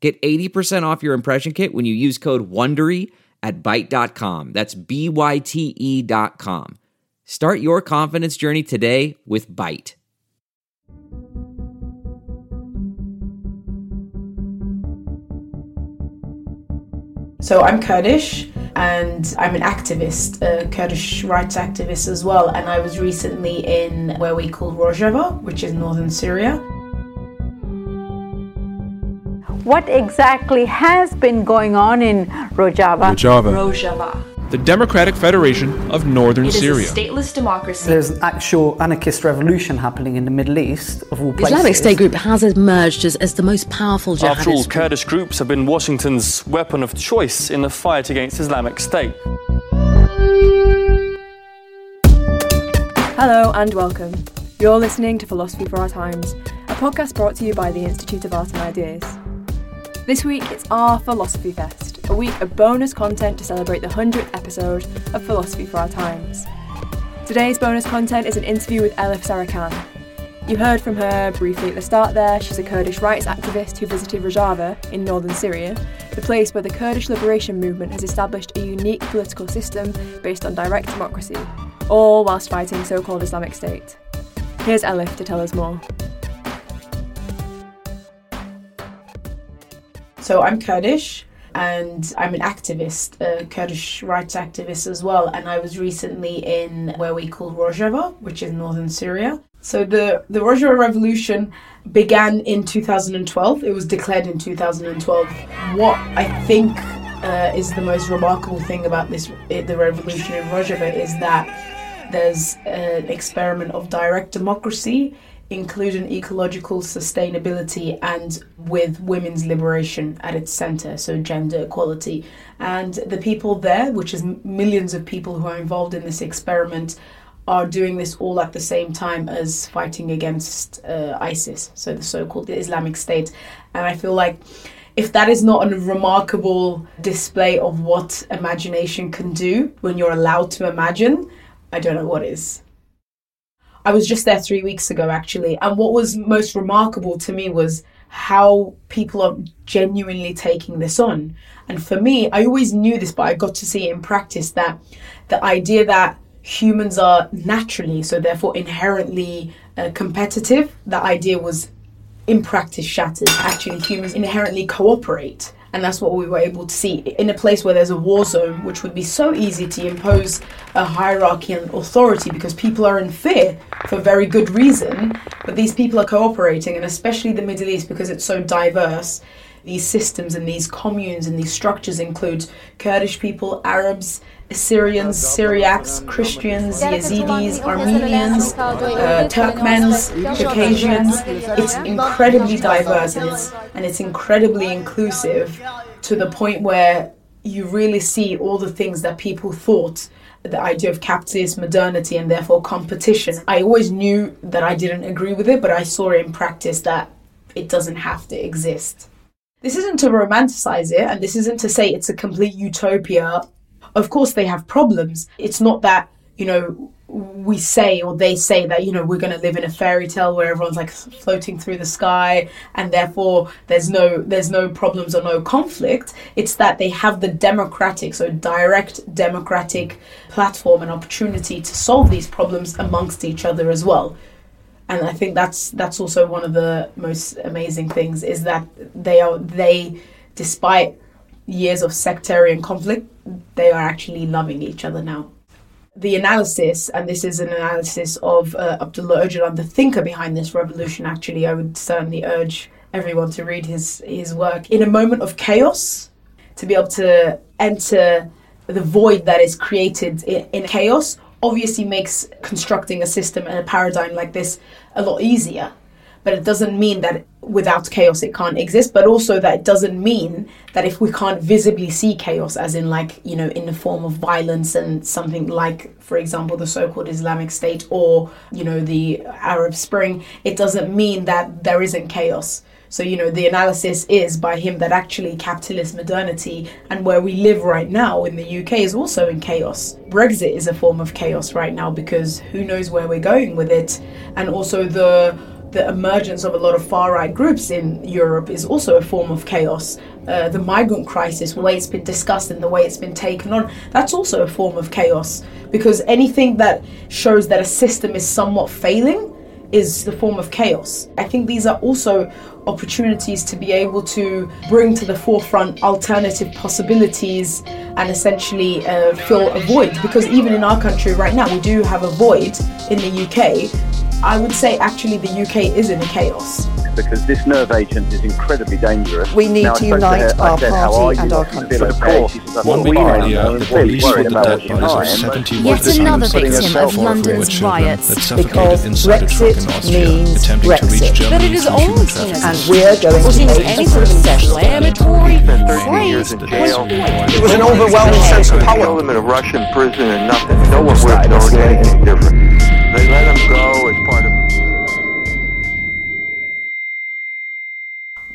Get 80% off your impression kit when you use code WONDERY at Byte.com. That's B-Y-T-E dot com. Start your confidence journey today with Byte. So I'm Kurdish and I'm an activist, a Kurdish rights activist as well. And I was recently in where we call Rojava, which is northern Syria. What exactly has been going on in Rojava? Rojava. Rojava. The Democratic Federation of Northern It is Syria. a stateless democracy. There's an actual anarchist revolution happening in the Middle East, of all The places. Islamic State group has emerged as, as the most powerful jihadist After all, group. Kurdish groups have been Washington's weapon of choice in the fight against Islamic State. Hello and welcome. You're listening to Philosophy for Our Times, a podcast brought to you by the Institute of Art and Ideas. This week it's our Philosophy Fest, a week of bonus content to celebrate the 100th episode of Philosophy for Our Times. Today's bonus content is an interview with Elif Sarican. You heard from her briefly at the start there. She's a Kurdish rights activist who visited Rojava in northern Syria, the place where the Kurdish liberation movement has established a unique political system based on direct democracy, all whilst fighting so called Islamic State. Here's Elif to tell us more. So I'm Kurdish and I'm an activist, a Kurdish rights activist as well. And I was recently in where we call Rojava, which is northern Syria. So the, the Rojava revolution began in 2012. It was declared in 2012. What I think uh, is the most remarkable thing about this, the revolution in Rojava, is that there's an experiment of direct democracy including ecological sustainability and with women's liberation at its center, so gender equality. And the people there, which is millions of people who are involved in this experiment, are doing this all at the same time as fighting against uh, ISIS, so the so called Islamic State. And I feel like if that is not a remarkable display of what imagination can do when you're allowed to imagine, I don't know what is. I was just there three weeks ago, actually. And what was most remarkable to me was how people are genuinely taking this on. And for me, I always knew this, but I got to see it in practice that the idea that humans are naturally, so therefore inherently uh, competitive, that idea was in practice shattered. Actually, humans inherently cooperate. And that's what we were able to see in a place where there's a war zone, which would be so easy to impose a hierarchy and authority because people are in fear for very good reason. But these people are cooperating, and especially the Middle East because it's so diverse. These systems and these communes and these structures include Kurdish people, Arabs, Assyrians, Syriacs, Christians, Yazidis, Armenians, uh, Turkmens, Caucasians. It's incredibly diverse and it's and it's incredibly inclusive to the point where you really see all the things that people thought the idea of capitalist modernity and therefore competition. I always knew that I didn't agree with it, but I saw in practice that it doesn't have to exist. This isn't to romanticize it, and this isn't to say it's a complete utopia. Of course, they have problems. It's not that, you know, we say or they say that, you know, we're going to live in a fairy tale where everyone's like floating through the sky and therefore there's no there's no problems or no conflict. It's that they have the democratic, so direct democratic platform and opportunity to solve these problems amongst each other as well and I think that's that's also one of the most amazing things is that they are they, despite years of sectarian conflict, they are actually loving each other now. The analysis, and this is an analysis of uh, Abdullah Öcalan, the thinker behind this revolution. Actually, I would certainly urge everyone to read his his work. In a moment of chaos, to be able to enter the void that is created in, in chaos obviously makes constructing a system and a paradigm like this a lot easier. but it doesn't mean that without chaos it can't exist but also that doesn't mean that if we can't visibly see chaos as in like you know in the form of violence and something like for example the so-called islamic state or you know the arab spring it doesn't mean that there isn't chaos so, you know, the analysis is by him that actually capitalist modernity and where we live right now in the UK is also in chaos. Brexit is a form of chaos right now because who knows where we're going with it. And also the the emergence of a lot of far right groups in Europe is also a form of chaos. Uh, the migrant crisis, the way it's been discussed and the way it's been taken on, that's also a form of chaos. Because anything that shows that a system is somewhat failing is the form of chaos. I think these are also opportunities to be able to bring to the forefront alternative possibilities and essentially uh, fill a void. Because even in our country right now, we do have a void in the UK. I would say actually the UK is in chaos because this nerve agent is incredibly dangerous. We need now, to unite her, our said, party and our country. Of course, one week earlier, the police found the dead bodies of 17 Yet another victim of London's riots. Because Brexit means Brexit. But it is all seen as And we're going to make any sort of inflammatory phrase. It was an overwhelming sense of power. Throw them in a Russian prison and nothing. No one would have known anything different. They let them go as part of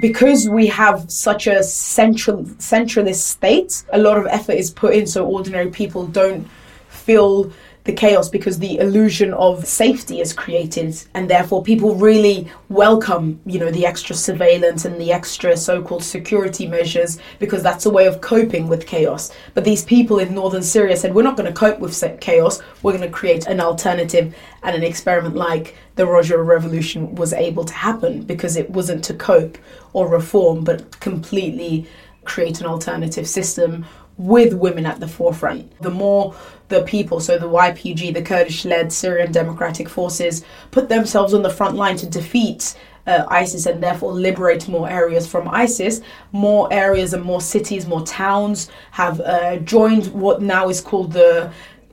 because we have such a central centralist state, a lot of effort is put in so ordinary people don't feel the chaos because the illusion of safety is created and therefore people really welcome you know the extra surveillance and the extra so-called security measures because that's a way of coping with chaos. But these people in northern syria said we're not going to cope with chaos. We're going to create an alternative and an experiment like the Rojava revolution was able to happen because it wasn't to cope or reform but completely create an alternative system with women at the forefront. The more the people, so the YPG, the Kurdish led Syrian Democratic Forces, put themselves on the front line to defeat uh, ISIS and therefore liberate more areas from ISIS, more areas and more cities, more towns have uh, joined what now is called the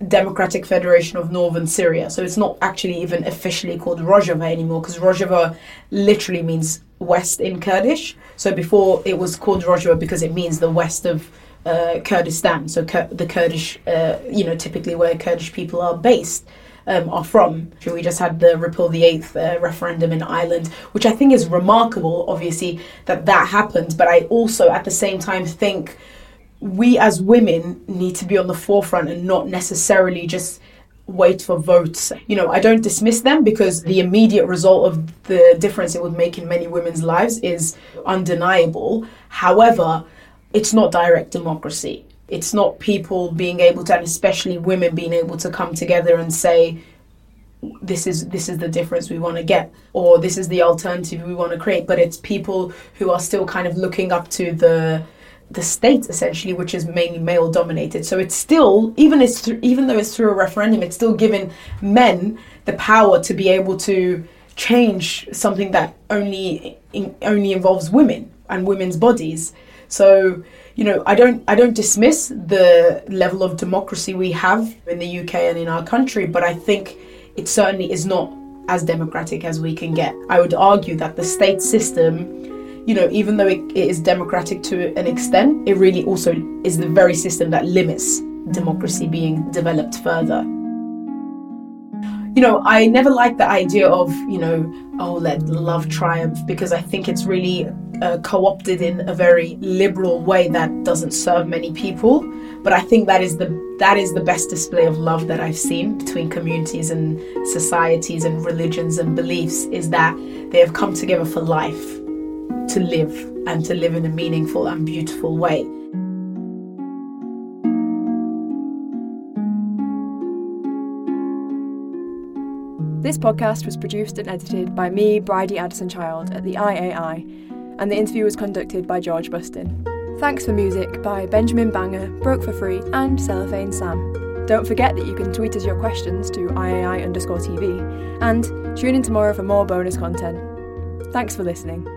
Democratic Federation of Northern Syria. So it's not actually even officially called Rojava anymore because Rojava literally means west in Kurdish. So before it was called Rojava because it means the west of uh, Kurdistan, so Kur- the Kurdish, uh, you know, typically where Kurdish people are based. Um, are from. We just had the Repeal the Eighth uh, referendum in Ireland, which I think is remarkable, obviously, that that happened. But I also, at the same time, think we as women need to be on the forefront and not necessarily just wait for votes. You know, I don't dismiss them because the immediate result of the difference it would make in many women's lives is undeniable. However, it's not direct democracy. It's not people being able to, and especially women being able to come together and say, this is this is the difference we want to get or this is the alternative we want to create. But it's people who are still kind of looking up to the the state essentially which is mainly male dominated so it's still even it's th- even though it's through a referendum it's still giving men the power to be able to change something that only in, only involves women and women's bodies so, you know, I don't I don't dismiss the level of democracy we have in the UK and in our country, but I think it certainly is not as democratic as we can get. I would argue that the state system, you know, even though it, it is democratic to an extent, it really also is the very system that limits democracy being developed further you know, I never liked the idea of, you know, oh, let love triumph because I think it's really uh, co opted in a very liberal way that doesn't serve many people. But I think that is the that is the best display of love that I've seen between communities and societies and religions and beliefs is that they have come together for life, to live and to live in a meaningful and beautiful way. This podcast was produced and edited by me, Bridie Addison Child, at the IAI, and the interview was conducted by George Buston. Thanks for music by Benjamin Banger, Broke for Free, and Cellophane Sam. Don't forget that you can tweet us your questions to IAI underscore TV, and tune in tomorrow for more bonus content. Thanks for listening.